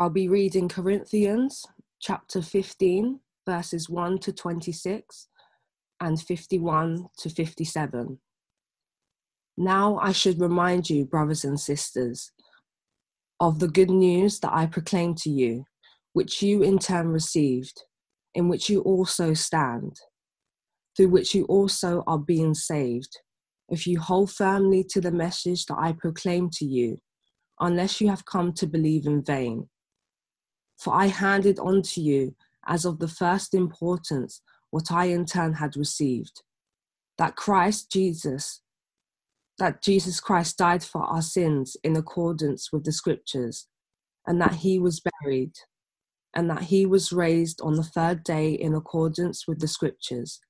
I'll be reading Corinthians chapter 15, verses 1 to 26 and 51 to 57. Now I should remind you, brothers and sisters, of the good news that I proclaimed to you, which you in turn received, in which you also stand, through which you also are being saved, if you hold firmly to the message that I proclaimed to you, unless you have come to believe in vain. For I handed on to you as of the first importance what I in turn had received that Christ Jesus, that Jesus Christ died for our sins in accordance with the scriptures, and that he was buried, and that he was raised on the third day in accordance with the scriptures,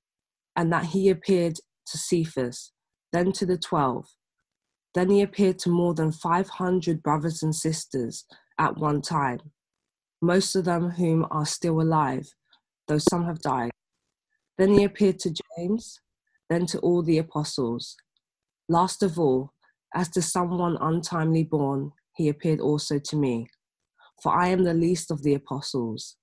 and that he appeared to Cephas, then to the twelve. Then he appeared to more than 500 brothers and sisters at one time, most of them whom are still alive, though some have died. Then he appeared to James, then to all the apostles. Last of all, as to someone untimely born, he appeared also to me. For I am the least of the apostles,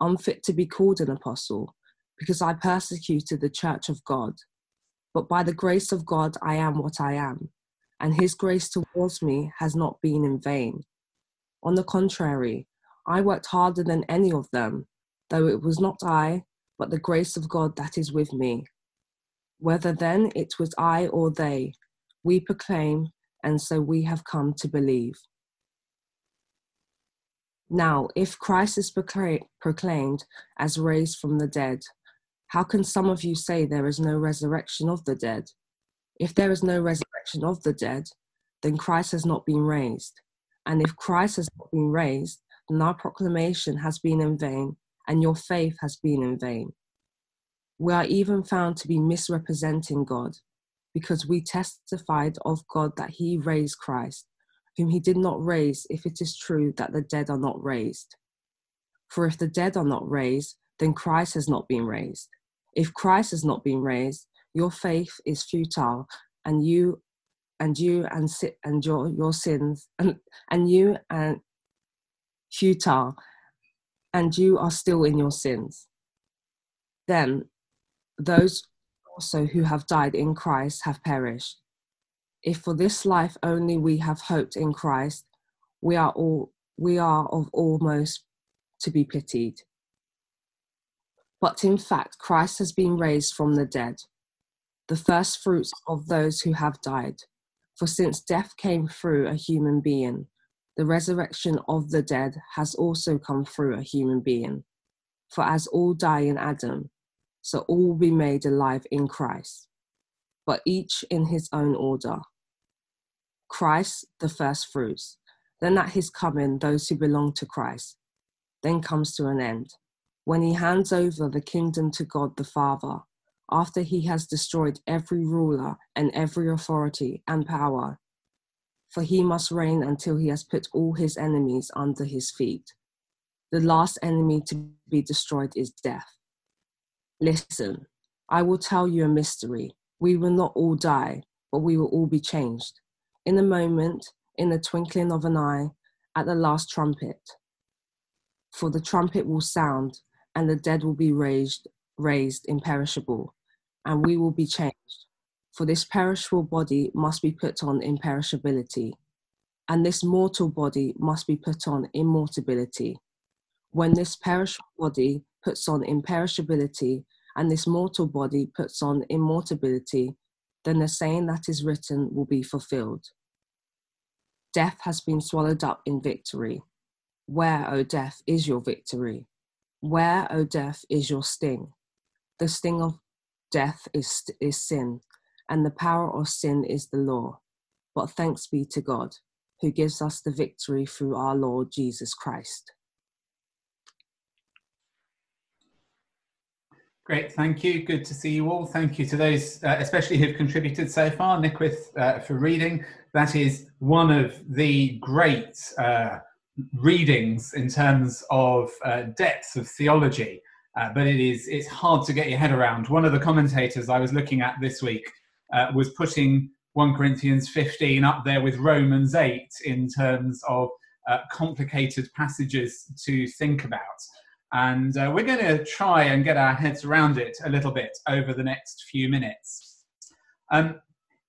unfit to be called an apostle, because I persecuted the church of God. But by the grace of God, I am what I am, and his grace towards me has not been in vain. On the contrary, I worked harder than any of them, though it was not I, but the grace of God that is with me. Whether then it was I or they, we proclaim, and so we have come to believe. Now, if Christ is proclaimed as raised from the dead, how can some of you say there is no resurrection of the dead? If there is no resurrection of the dead, then Christ has not been raised. And if Christ has not been raised, then our proclamation has been in vain, and your faith has been in vain. We are even found to be misrepresenting God, because we testified of God that He raised Christ, whom He did not raise, if it is true that the dead are not raised. For if the dead are not raised, then Christ has not been raised. If Christ has not been raised, your faith is futile, and you and you and and your your sins and and you and futile, and you are still in your sins. Then those also who have died in Christ have perished. If for this life only we have hoped in Christ, we are all we are of almost to be pitied. But in fact, Christ has been raised from the dead, the first fruits of those who have died. For since death came through a human being, the resurrection of the dead has also come through a human being. For as all die in Adam, so all will be made alive in Christ, but each in his own order. Christ, the first fruits, then at his coming, those who belong to Christ. Then comes to an end, when he hands over the kingdom to God the Father, after he has destroyed every ruler and every authority and power. For he must reign until he has put all his enemies under his feet. The last enemy to be destroyed is death. Listen, I will tell you a mystery. We will not all die, but we will all be changed. In a moment, in the twinkling of an eye, at the last trumpet. For the trumpet will sound, and the dead will be raised, raised imperishable, and we will be changed. For this perishable body must be put on imperishability, and this mortal body must be put on immortality. When this perishable body puts on imperishability, and this mortal body puts on immortality, then the saying that is written will be fulfilled. Death has been swallowed up in victory. Where, O death, is your victory? Where, O death, is your sting? The sting of death is, is sin, and the power of sin is the law. But thanks be to God, who gives us the victory through our Lord Jesus Christ. Great, thank you. Good to see you all. Thank you to those, uh, especially who've contributed so far. Nickwith uh, for reading. That is one of the great uh, readings in terms of uh, depth of theology, uh, but it is it's hard to get your head around. One of the commentators I was looking at this week uh, was putting 1 Corinthians 15 up there with Romans 8 in terms of uh, complicated passages to think about. And uh, we're going to try and get our heads around it a little bit over the next few minutes. Um,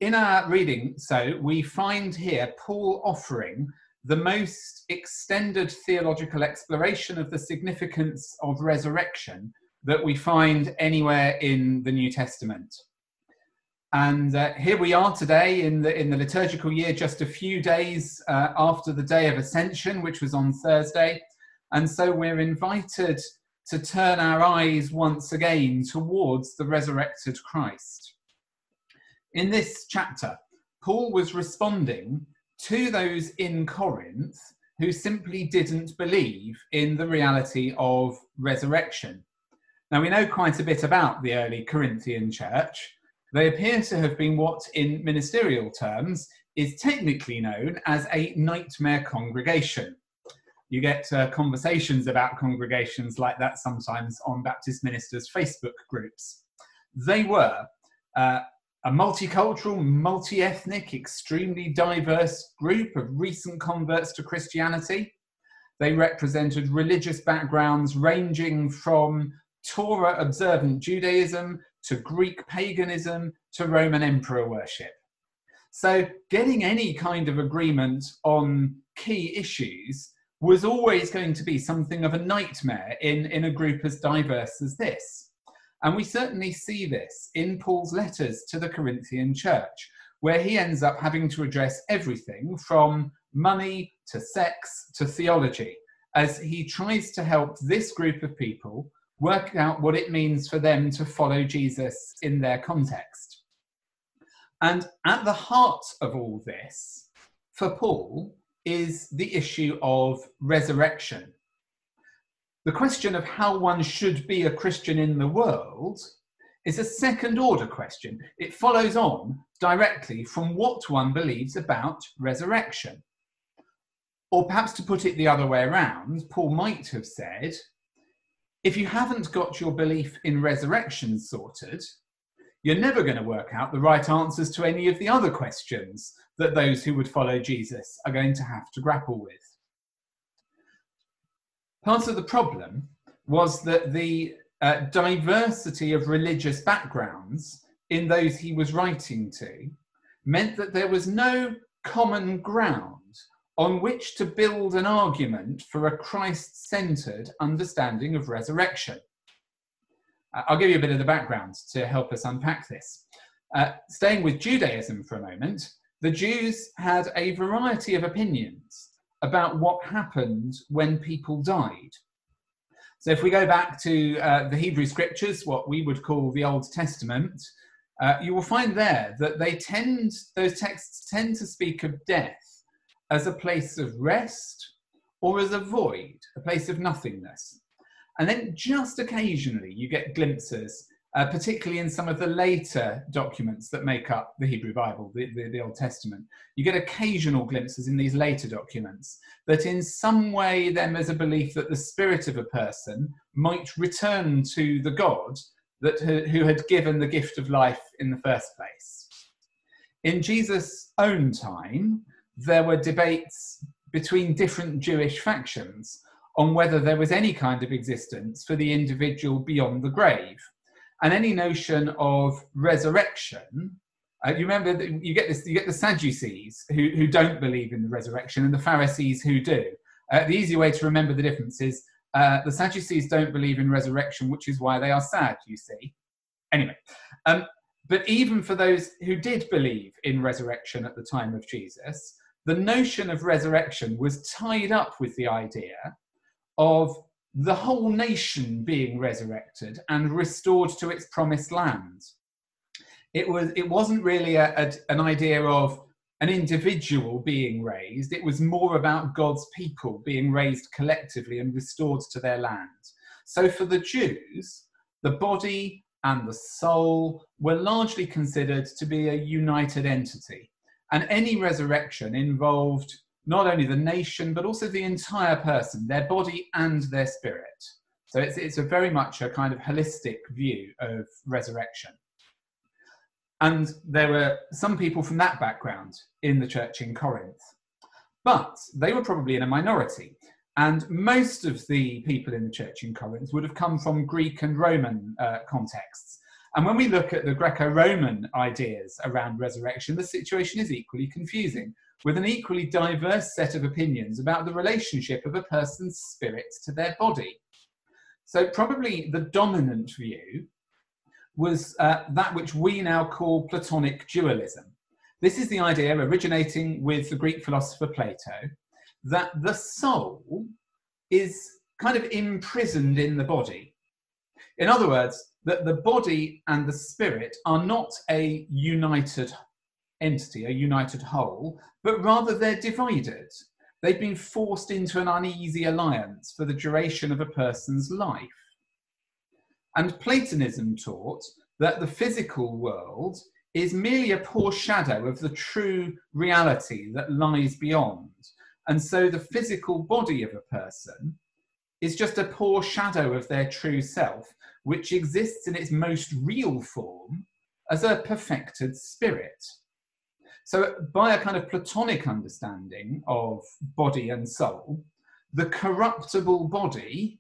in our reading, so we find here Paul offering the most extended theological exploration of the significance of resurrection that we find anywhere in the New Testament. And uh, here we are today in the, in the liturgical year, just a few days uh, after the day of Ascension, which was on Thursday. And so we're invited to turn our eyes once again towards the resurrected Christ. In this chapter, Paul was responding to those in Corinth who simply didn't believe in the reality of resurrection. Now, we know quite a bit about the early Corinthian church. They appear to have been what, in ministerial terms, is technically known as a nightmare congregation. You get uh, conversations about congregations like that sometimes on Baptist ministers' Facebook groups. They were uh, a multicultural, multi ethnic, extremely diverse group of recent converts to Christianity. They represented religious backgrounds ranging from Torah observant Judaism to Greek paganism to Roman emperor worship. So, getting any kind of agreement on key issues was always going to be something of a nightmare in, in a group as diverse as this. And we certainly see this in Paul's letters to the Corinthian church, where he ends up having to address everything from money to sex to theology, as he tries to help this group of people work out what it means for them to follow Jesus in their context. And at the heart of all this, for Paul, is the issue of resurrection the question of how one should be a Christian in the world is a second order question. It follows on directly from what one believes about resurrection. Or perhaps to put it the other way around, Paul might have said, if you haven't got your belief in resurrection sorted, you're never going to work out the right answers to any of the other questions that those who would follow Jesus are going to have to grapple with. Part of the problem was that the uh, diversity of religious backgrounds in those he was writing to meant that there was no common ground on which to build an argument for a Christ centered understanding of resurrection. Uh, I'll give you a bit of the background to help us unpack this. Uh, staying with Judaism for a moment, the Jews had a variety of opinions about what happened when people died. So, if we go back to uh, the Hebrew scriptures, what we would call the Old Testament, uh, you will find there that they tend, those texts tend to speak of death as a place of rest or as a void, a place of nothingness. And then just occasionally you get glimpses uh, particularly in some of the later documents that make up the Hebrew Bible, the, the, the, Old Testament. You get occasional glimpses in these later documents that in some way then there's a belief that the spirit of a person might return to the God that, who had given the gift of life in the first place. In Jesus' own time, there were debates between different Jewish factions on whether there was any kind of existence for the individual beyond the grave and any notion of resurrection. Uh, you remember that you get this, you get the Sadducees who, who don't believe in the resurrection, and the Pharisees who do. Uh, the easy way to remember the difference is uh, the Sadducees don't believe in resurrection, which is why they are sad. You see. Anyway, um, but even for those who did believe in resurrection at the time of Jesus, the notion of resurrection was tied up with the idea of the whole nation being resurrected and restored to its promised land. It was it wasn't really a, a, an idea of an individual being raised. It was more about God's people being raised collectively and restored to their land. So for the Jews, the body and the soul were largely considered to be a united entity. And any resurrection involved not only the nation, but also the entire person, their body and their spirit. So it's, it's a very much a kind of holistic view of resurrection. And there were some people from that background in the church in Corinth. But they were probably in a minority. And most of the people in the church in Corinth would have come from Greek and Roman uh, contexts. And when we look at the Greco Roman ideas around resurrection, the situation is equally confusing, with an equally diverse set of opinions about the relationship of a person's spirit to their body. So, probably the dominant view was uh, that which we now call Platonic dualism. This is the idea originating with the Greek philosopher Plato that the soul is kind of imprisoned in the body. In other words, that the body and the spirit are not a united entity, a united whole, but rather they're divided. They've been forced into an uneasy alliance for the duration of a person's life. And Platonism taught that the physical world is merely a poor shadow of the true reality that lies beyond. And so the physical body of a person is just a poor shadow of their true self, which exists in its most real form as a perfected spirit. So, by a kind of Platonic understanding of body and soul, the corruptible body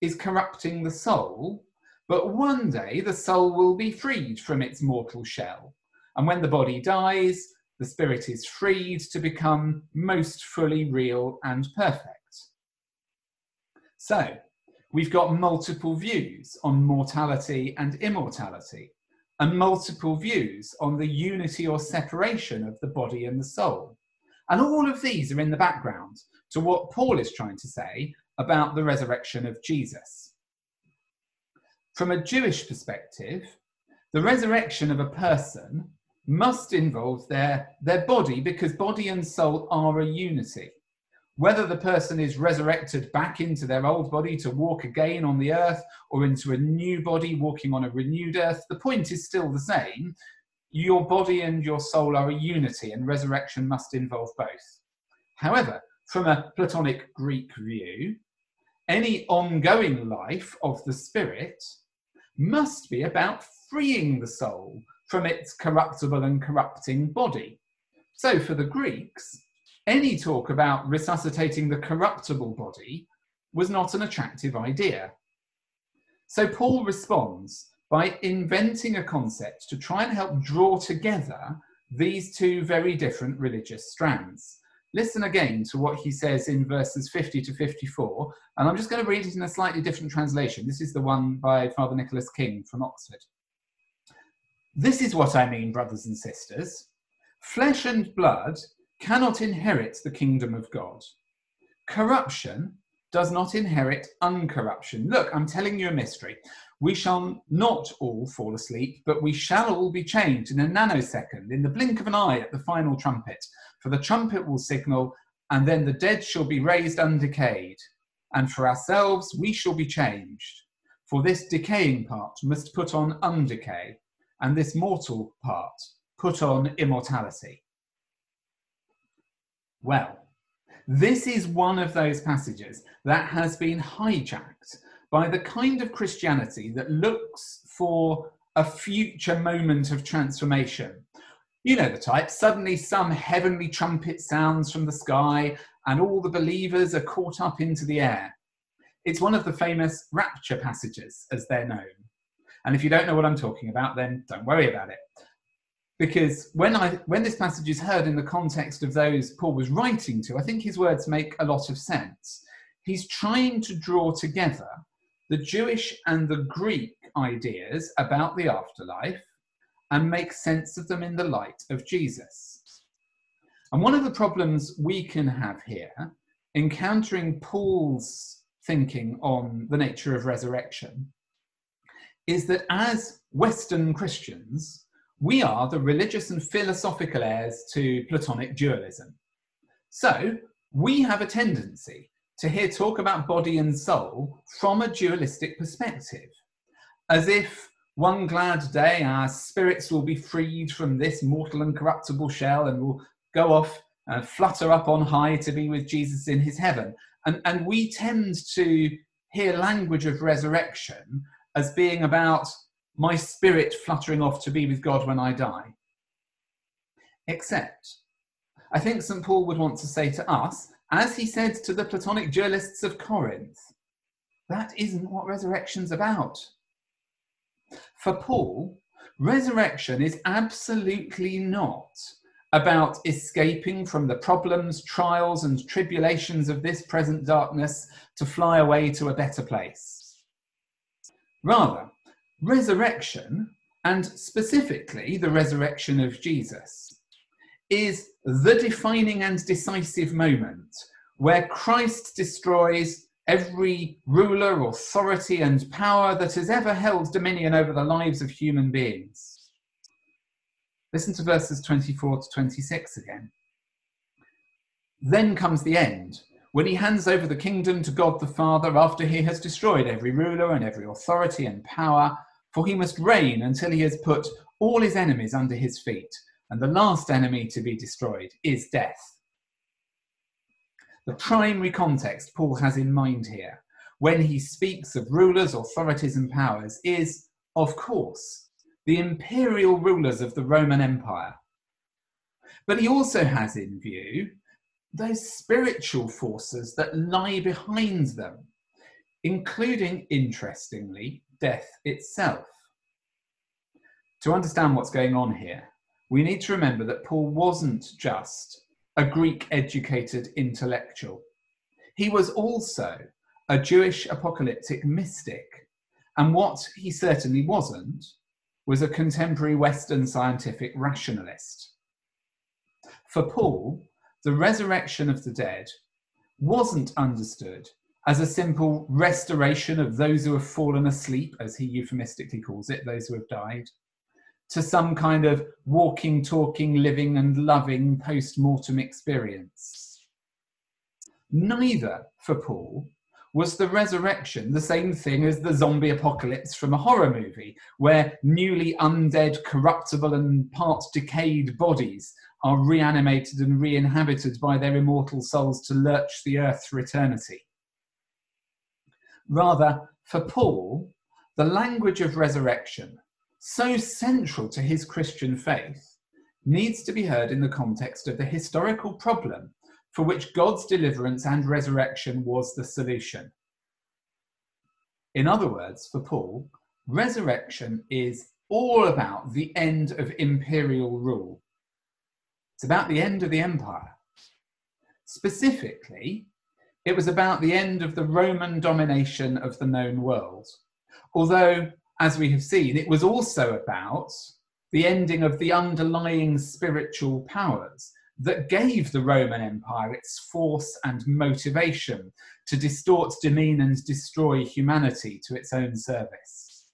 is corrupting the soul, but one day the soul will be freed from its mortal shell. And when the body dies, the spirit is freed to become most fully real and perfect. So, we've got multiple views on mortality and immortality, and multiple views on the unity or separation of the body and the soul. And all of these are in the background to what Paul is trying to say about the resurrection of Jesus. From a Jewish perspective, the resurrection of a person must involve their, their body because body and soul are a unity. Whether the person is resurrected back into their old body to walk again on the earth or into a new body walking on a renewed earth, the point is still the same. Your body and your soul are a unity, and resurrection must involve both. However, from a Platonic Greek view, any ongoing life of the spirit must be about freeing the soul from its corruptible and corrupting body. So, for the Greeks, any talk about resuscitating the corruptible body was not an attractive idea. So, Paul responds by inventing a concept to try and help draw together these two very different religious strands. Listen again to what he says in verses 50 to 54, and I'm just going to read it in a slightly different translation. This is the one by Father Nicholas King from Oxford. This is what I mean, brothers and sisters. Flesh and blood cannot inherit the kingdom of God. Corruption does not inherit uncorruption. Look, I'm telling you a mystery. We shall not all fall asleep, but we shall all be changed in a nanosecond, in the blink of an eye at the final trumpet. For the trumpet will signal, and then the dead shall be raised undecayed. And for ourselves we shall be changed. For this decaying part must put on undecay, and this mortal part put on immortality. Well, this is one of those passages that has been hijacked by the kind of Christianity that looks for a future moment of transformation. You know the type. Suddenly, some heavenly trumpet sounds from the sky, and all the believers are caught up into the air. It's one of the famous rapture passages, as they're known. And if you don't know what I'm talking about, then don't worry about it. Because when, I, when this passage is heard in the context of those Paul was writing to, I think his words make a lot of sense. He's trying to draw together the Jewish and the Greek ideas about the afterlife and make sense of them in the light of Jesus. And one of the problems we can have here, encountering Paul's thinking on the nature of resurrection, is that as Western Christians, we are the religious and philosophical heirs to Platonic dualism. So we have a tendency to hear talk about body and soul from a dualistic perspective, as if one glad day our spirits will be freed from this mortal and corruptible shell and will go off and flutter up on high to be with Jesus in his heaven. And, and we tend to hear language of resurrection as being about my spirit fluttering off to be with God when I die. Except, I think St. Paul would want to say to us, as he said to the Platonic dualists of Corinth, that isn't what resurrection's about. For Paul, resurrection is absolutely not about escaping from the problems, trials, and tribulations of this present darkness to fly away to a better place. Rather, resurrection, and specifically the resurrection of Jesus, is the defining and decisive moment where Christ destroys every ruler, authority, and power that has ever held dominion over the lives of human beings. Listen to verses 24 to 26 again. Then comes the end, when he hands over the kingdom to God the Father after he has destroyed every ruler and every authority and power, for he must reign until he has put all his enemies under his feet. And the last enemy to be destroyed is death. The primary context Paul has in mind here, when he speaks of rulers, authorities, and powers, is, of course, the imperial rulers of the Roman Empire. But he also has in view those spiritual forces that lie behind them, including, interestingly, death itself. To understand what's going on here, we need to remember that Paul wasn't just a Greek educated intellectual. He was also a Jewish apocalyptic mystic. And what he certainly wasn't was a contemporary Western scientific rationalist. For Paul, the resurrection of the dead wasn't understood as a simple restoration of those who have fallen asleep, as he euphemistically calls it, those who have died, to some kind of walking, talking, living, and loving post mortem experience. Neither, for Paul, was the resurrection the same thing as the zombie apocalypse from a horror movie, where newly undead, corruptible, and part decayed bodies are reanimated and re inhabited by their immortal souls to lurch the earth for eternity. Rather, for Paul, the language of resurrection so central to his Christian faith, needs to be heard in the context of the historical problem for which God's deliverance and resurrection was the solution. In other words, for Paul, resurrection is all about the end of imperial rule. It's about the end of the empire. Specifically, it was about the end of the Roman domination of the known world. Although as we have seen, it was also about the ending of the underlying spiritual powers that gave the Roman Empire its force and motivation to distort, demean, and destroy humanity to its own service.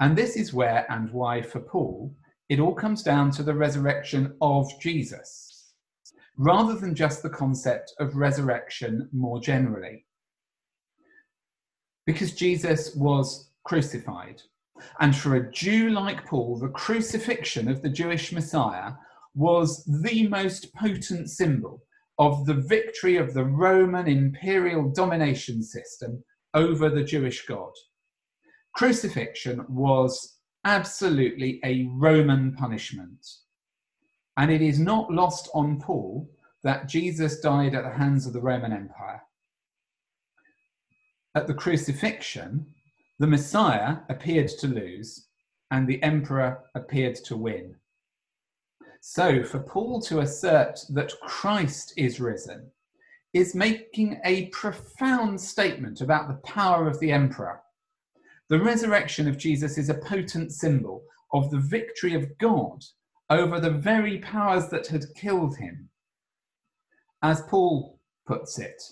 And this is where and why, for Paul, it all comes down to the resurrection of Jesus, rather than just the concept of resurrection more generally. Because Jesus was crucified. And for a Jew like Paul, the crucifixion of the Jewish Messiah was the most potent symbol of the victory of the Roman imperial domination system over the Jewish God. Crucifixion was absolutely a Roman punishment. And it is not lost on Paul that Jesus died at the hands of the Roman Empire. At the crucifixion, the Messiah appeared to lose, and the emperor appeared to win. So, for Paul to assert that Christ is risen is making a profound statement about the power of the emperor. The resurrection of Jesus is a potent symbol of the victory of God over the very powers that had killed him. As Paul puts it,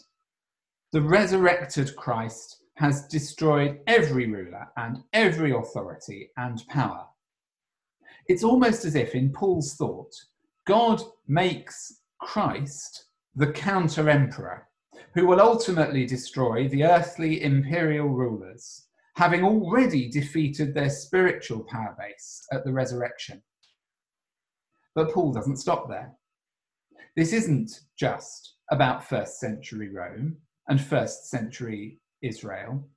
the resurrected Christ has destroyed every ruler and every authority and power. It's almost as if, in Paul's thought, God makes Christ the counter emperor who will ultimately destroy the earthly imperial rulers, having already defeated their spiritual power base at the resurrection. But Paul doesn't stop there. This isn't just about first century Rome and first century Israel.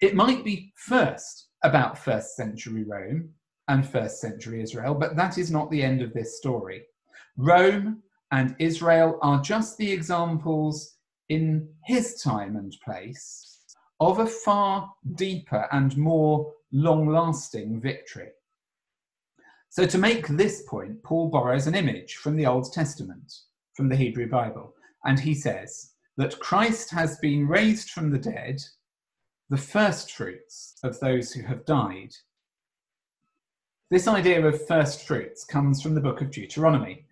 It might be first about first century Rome and first century Israel, but that is not the end of this story. Rome and Israel are just the examples in his time and place of a far deeper and more long lasting victory. So, to make this point, Paul borrows an image from the Old Testament, from the Hebrew Bible, and he says that Christ has been raised from the dead, the first fruits of those who have died. This idea of first fruits comes from the book of Deuteronomy,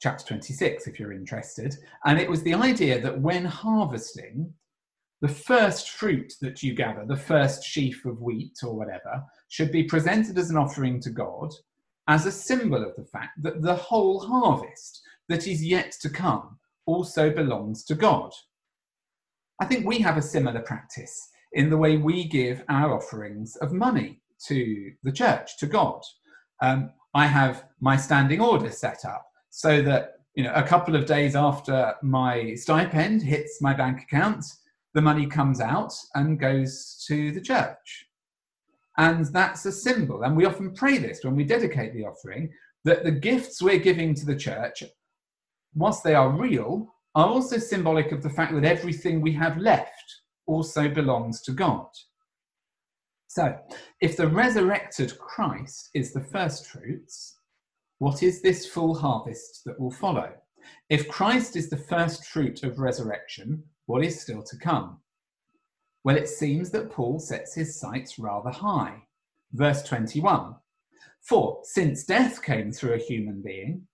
chapter 26, if you're interested. And it was the idea that when harvesting, the first fruit that you gather, the first sheaf of wheat or whatever, should be presented as an offering to God as a symbol of the fact that the whole harvest that is yet to come also belongs to God. I think we have a similar practice in the way we give our offerings of money to the church, to God. Um, I have my standing order set up so that you know a couple of days after my stipend hits my bank account, the money comes out and goes to the church. And that's a symbol. And we often pray this when we dedicate the offering that the gifts we're giving to the church, whilst they are real, are also symbolic of the fact that everything we have left also belongs to God. So, if the resurrected Christ is the first fruits, what is this full harvest that will follow? If Christ is the first fruit of resurrection, what is still to come? Well, it seems that Paul sets his sights rather high. Verse 21 For since death came through a human being,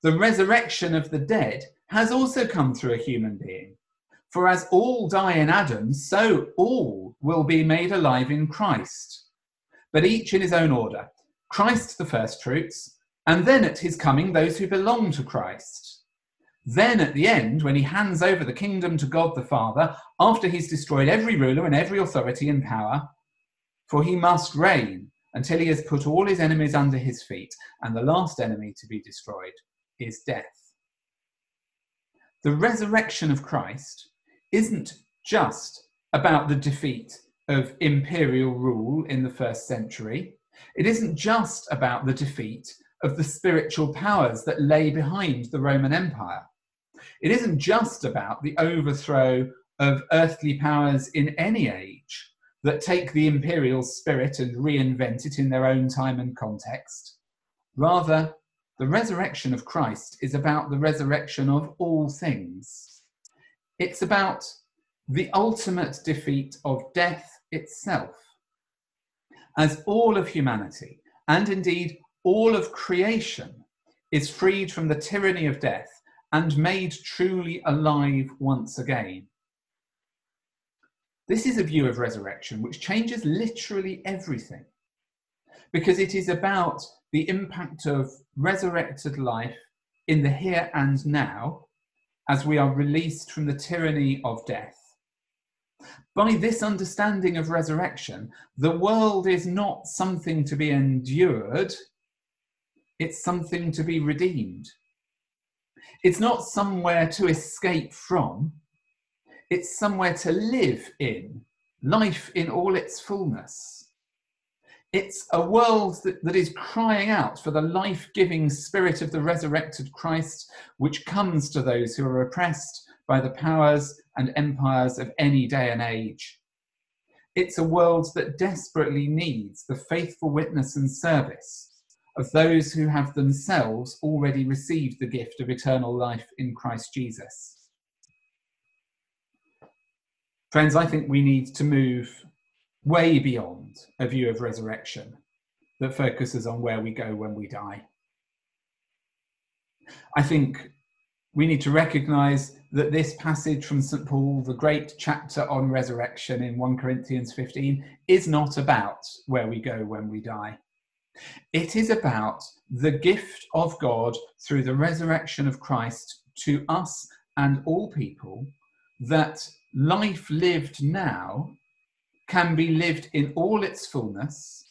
the resurrection of the dead has also come through a human being. For as all die in Adam, so all will be made alive in Christ. But each in his own order Christ the first fruits, and then at his coming, those who belong to Christ. Then at the end, when he hands over the kingdom to God the Father, after he's destroyed every ruler and every authority and power, for he must reign until he has put all his enemies under his feet, and the last enemy to be destroyed is death. The resurrection of Christ isn't just about the defeat of imperial rule in the first century. It isn't just about the defeat of the spiritual powers that lay behind the Roman Empire. It isn't just about the overthrow of earthly powers in any age that take the imperial spirit and reinvent it in their own time and context. Rather, the resurrection of Christ is about the resurrection of all things. It's about the ultimate defeat of death itself. As all of humanity, and indeed all of creation is freed from the tyranny of death and made truly alive once again. This is a view of resurrection which changes literally everything because it is about the impact of resurrected life in the here and now as we are released from the tyranny of death. By this understanding of resurrection, the world is not something to be endured it's something to be redeemed. It's not somewhere to escape from, it's somewhere to live in, life in all its fullness. It's a world that, that is crying out for the life giving spirit of the resurrected Christ, which comes to those who are oppressed by the powers and empires of any day and age. It's a world that desperately needs the faithful witness and service of those who have themselves already received the gift of eternal life in Christ Jesus. Friends, I think we need to move way beyond a view of resurrection that focuses on where we go when we die. I think we need to recognize that this passage from St. Paul, the great chapter on resurrection in 1 Corinthians 15, is not about where we go when we die. It is about the gift of God through the resurrection of Christ to us and all people that life lived now can be lived in all its fullness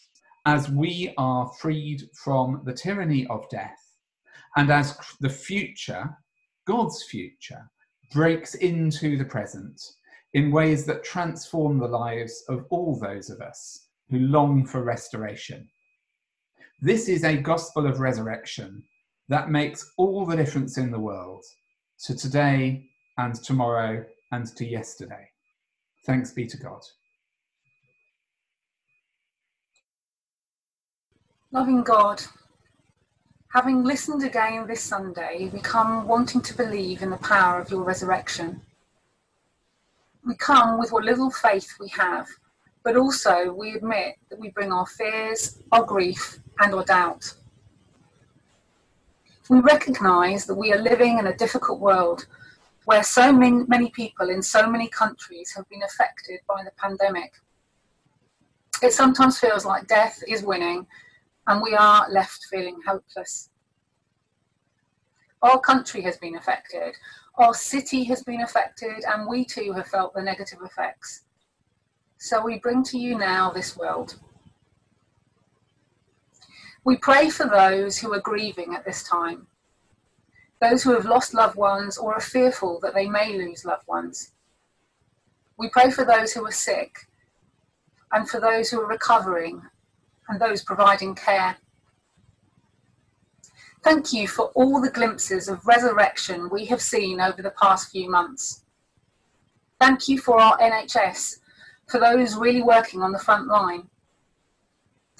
as we are freed from the tyranny of death and as the future, God's future, breaks into the present in ways that transform the lives of all those of us who long for restoration. This is a gospel of resurrection that makes all the difference in the world to today and tomorrow and to yesterday. Thanks be to God. Loving God, having listened again this Sunday, we come wanting to believe in the power of your resurrection. We come with what little faith we have, but also we admit that we bring our fears, our grief, and our doubt. We recognise that we are living in a difficult world where so many, many people in so many countries have been affected by the pandemic. It sometimes feels like death is winning and we are left feeling hopeless. Our country has been affected, our city has been affected, and we too have felt the negative effects. So we bring to you now this world. We pray for those who are grieving at this time, those who have lost loved ones or are fearful that they may lose loved ones. We pray for those who are sick and for those who are recovering and those providing care. Thank you for all the glimpses of resurrection we have seen over the past few months. Thank you for our NHS, for those really working on the front line.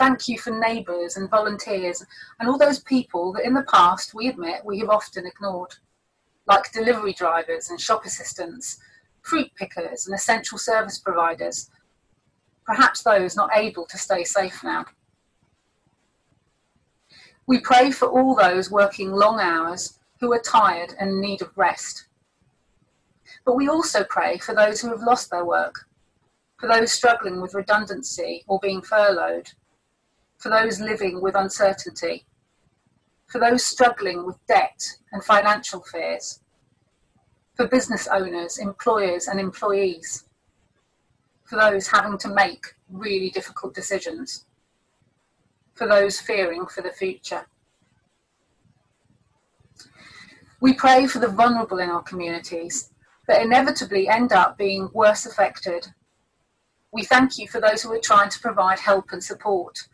Thank you for neighbours and volunteers and all those people that in the past we admit we have often ignored, like delivery drivers and shop assistants, fruit pickers and essential service providers, perhaps those not able to stay safe now. We pray for all those working long hours who are tired and need of rest. But we also pray for those who have lost their work, for those struggling with redundancy or being furloughed, for those living with uncertainty, for those struggling with debt and financial fears, for business owners, employers, and employees, for those having to make really difficult decisions for those fearing for the future. We pray for the vulnerable in our communities that inevitably end up being worse affected. We thank you for those who are trying to provide help and support,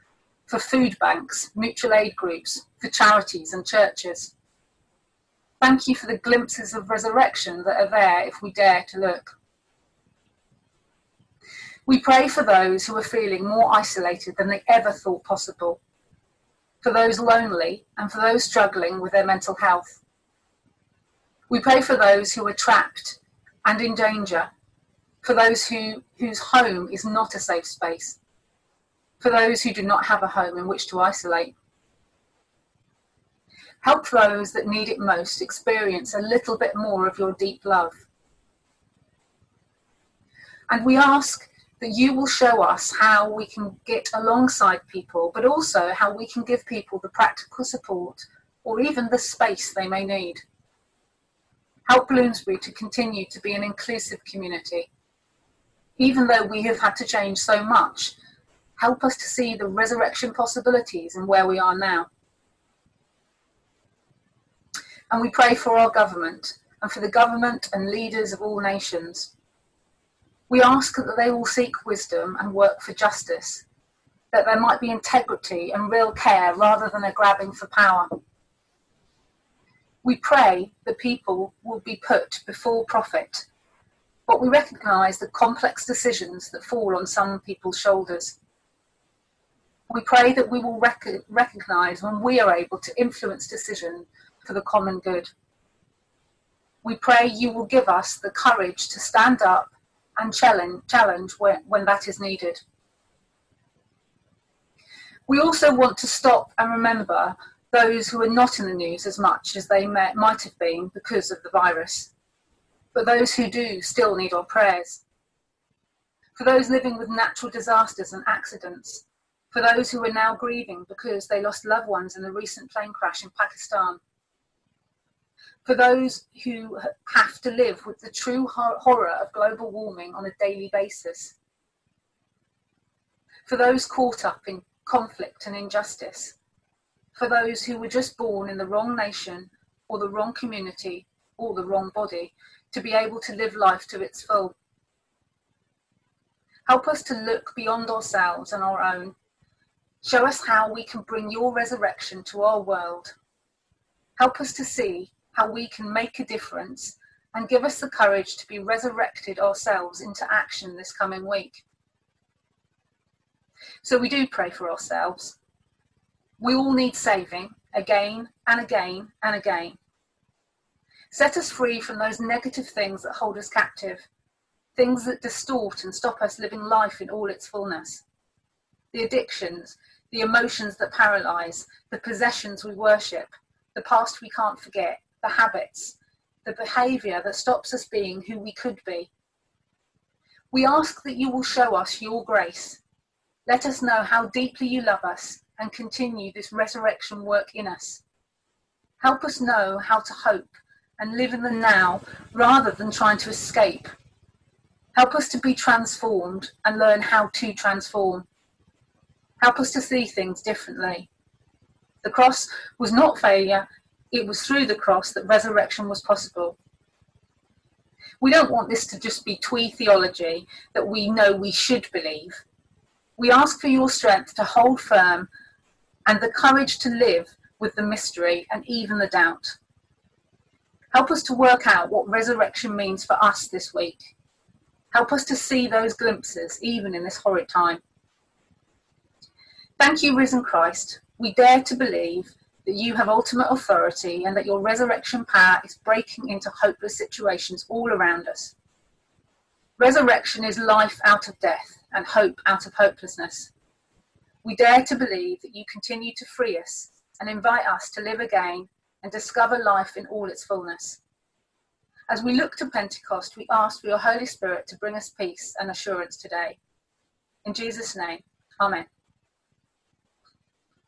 for food banks, mutual aid groups, for charities and churches. Thank you for the glimpses of resurrection that are there if we dare to look. We pray for those who are feeling more isolated than they ever thought possible, for those lonely, and for those struggling with their mental health. We pray for those who are trapped and in danger, for those who, whose home is not a safe space, for those who do not have a home in which to isolate. Help those that need it most experience a little bit more of your deep love. And we ask that you will show us how we can get alongside people, but also how we can give people the practical support or even the space they may need. Help Bloomsbury to continue to be an inclusive community. Even though we have had to change so much, help us to see the resurrection possibilities and where we are now. And we pray for our government and for the government and leaders of all nations we ask that they will seek wisdom and work for justice, that there might be integrity and real care rather than a grabbing for power. We pray the people will be put before profit, but we recognise the complex decisions that fall on some people's shoulders. We pray that we will rec- recognise when we are able to influence decision for the common good. We pray you will give us the courage to stand up and challenge, challenge when, when that is needed. We also want to stop and remember those who are not in the news as much as they may, might have been because of the virus, but those who do still need our prayers. For those living with natural disasters and accidents, for those who are now grieving because they lost loved ones in the recent plane crash in Pakistan, for those who have to live with the true horror of global warming on a daily basis, for those caught up in conflict and injustice, for those who were just born in the wrong nation or the wrong community or the wrong body to be able to live life to its full. Help us to look beyond ourselves and our own. Show us how we can bring your resurrection to our world Help us to see how we can make a difference and give us the courage to be resurrected ourselves into action this coming week. So we do pray for ourselves. We all need saving again and again and again. Set us free from those negative things that hold us captive, things that distort and stop us living life in all its fullness. The addictions, the emotions that paralyze, the possessions we worship, the past we can't forget, the habits, the behavior that stops us being who we could be. We ask that you will show us your grace. Let us know how deeply you love us and continue this resurrection work in us. Help us know how to hope and live in the now rather than trying to escape. Help us to be transformed and learn how to transform. Help us to see things differently. The cross was not failure, it was through the cross that resurrection was possible. We don't want this to just be twee theology that we know we should believe. We ask for your strength to hold firm and the courage to live with the mystery and even the doubt. Help us to work out what resurrection means for us this week. Help us to see those glimpses even in this horrid time. Thank you, risen Christ. We dare to believe that you have ultimate authority and that your resurrection power is breaking into hopeless situations all around us. Resurrection is life out of death and hope out of hopelessness. We dare to believe that you continue to free us and invite us to live again and discover life in all its fullness. As we look to Pentecost, we ask for your Holy Spirit to bring us peace and assurance today. In Jesus' name, Amen.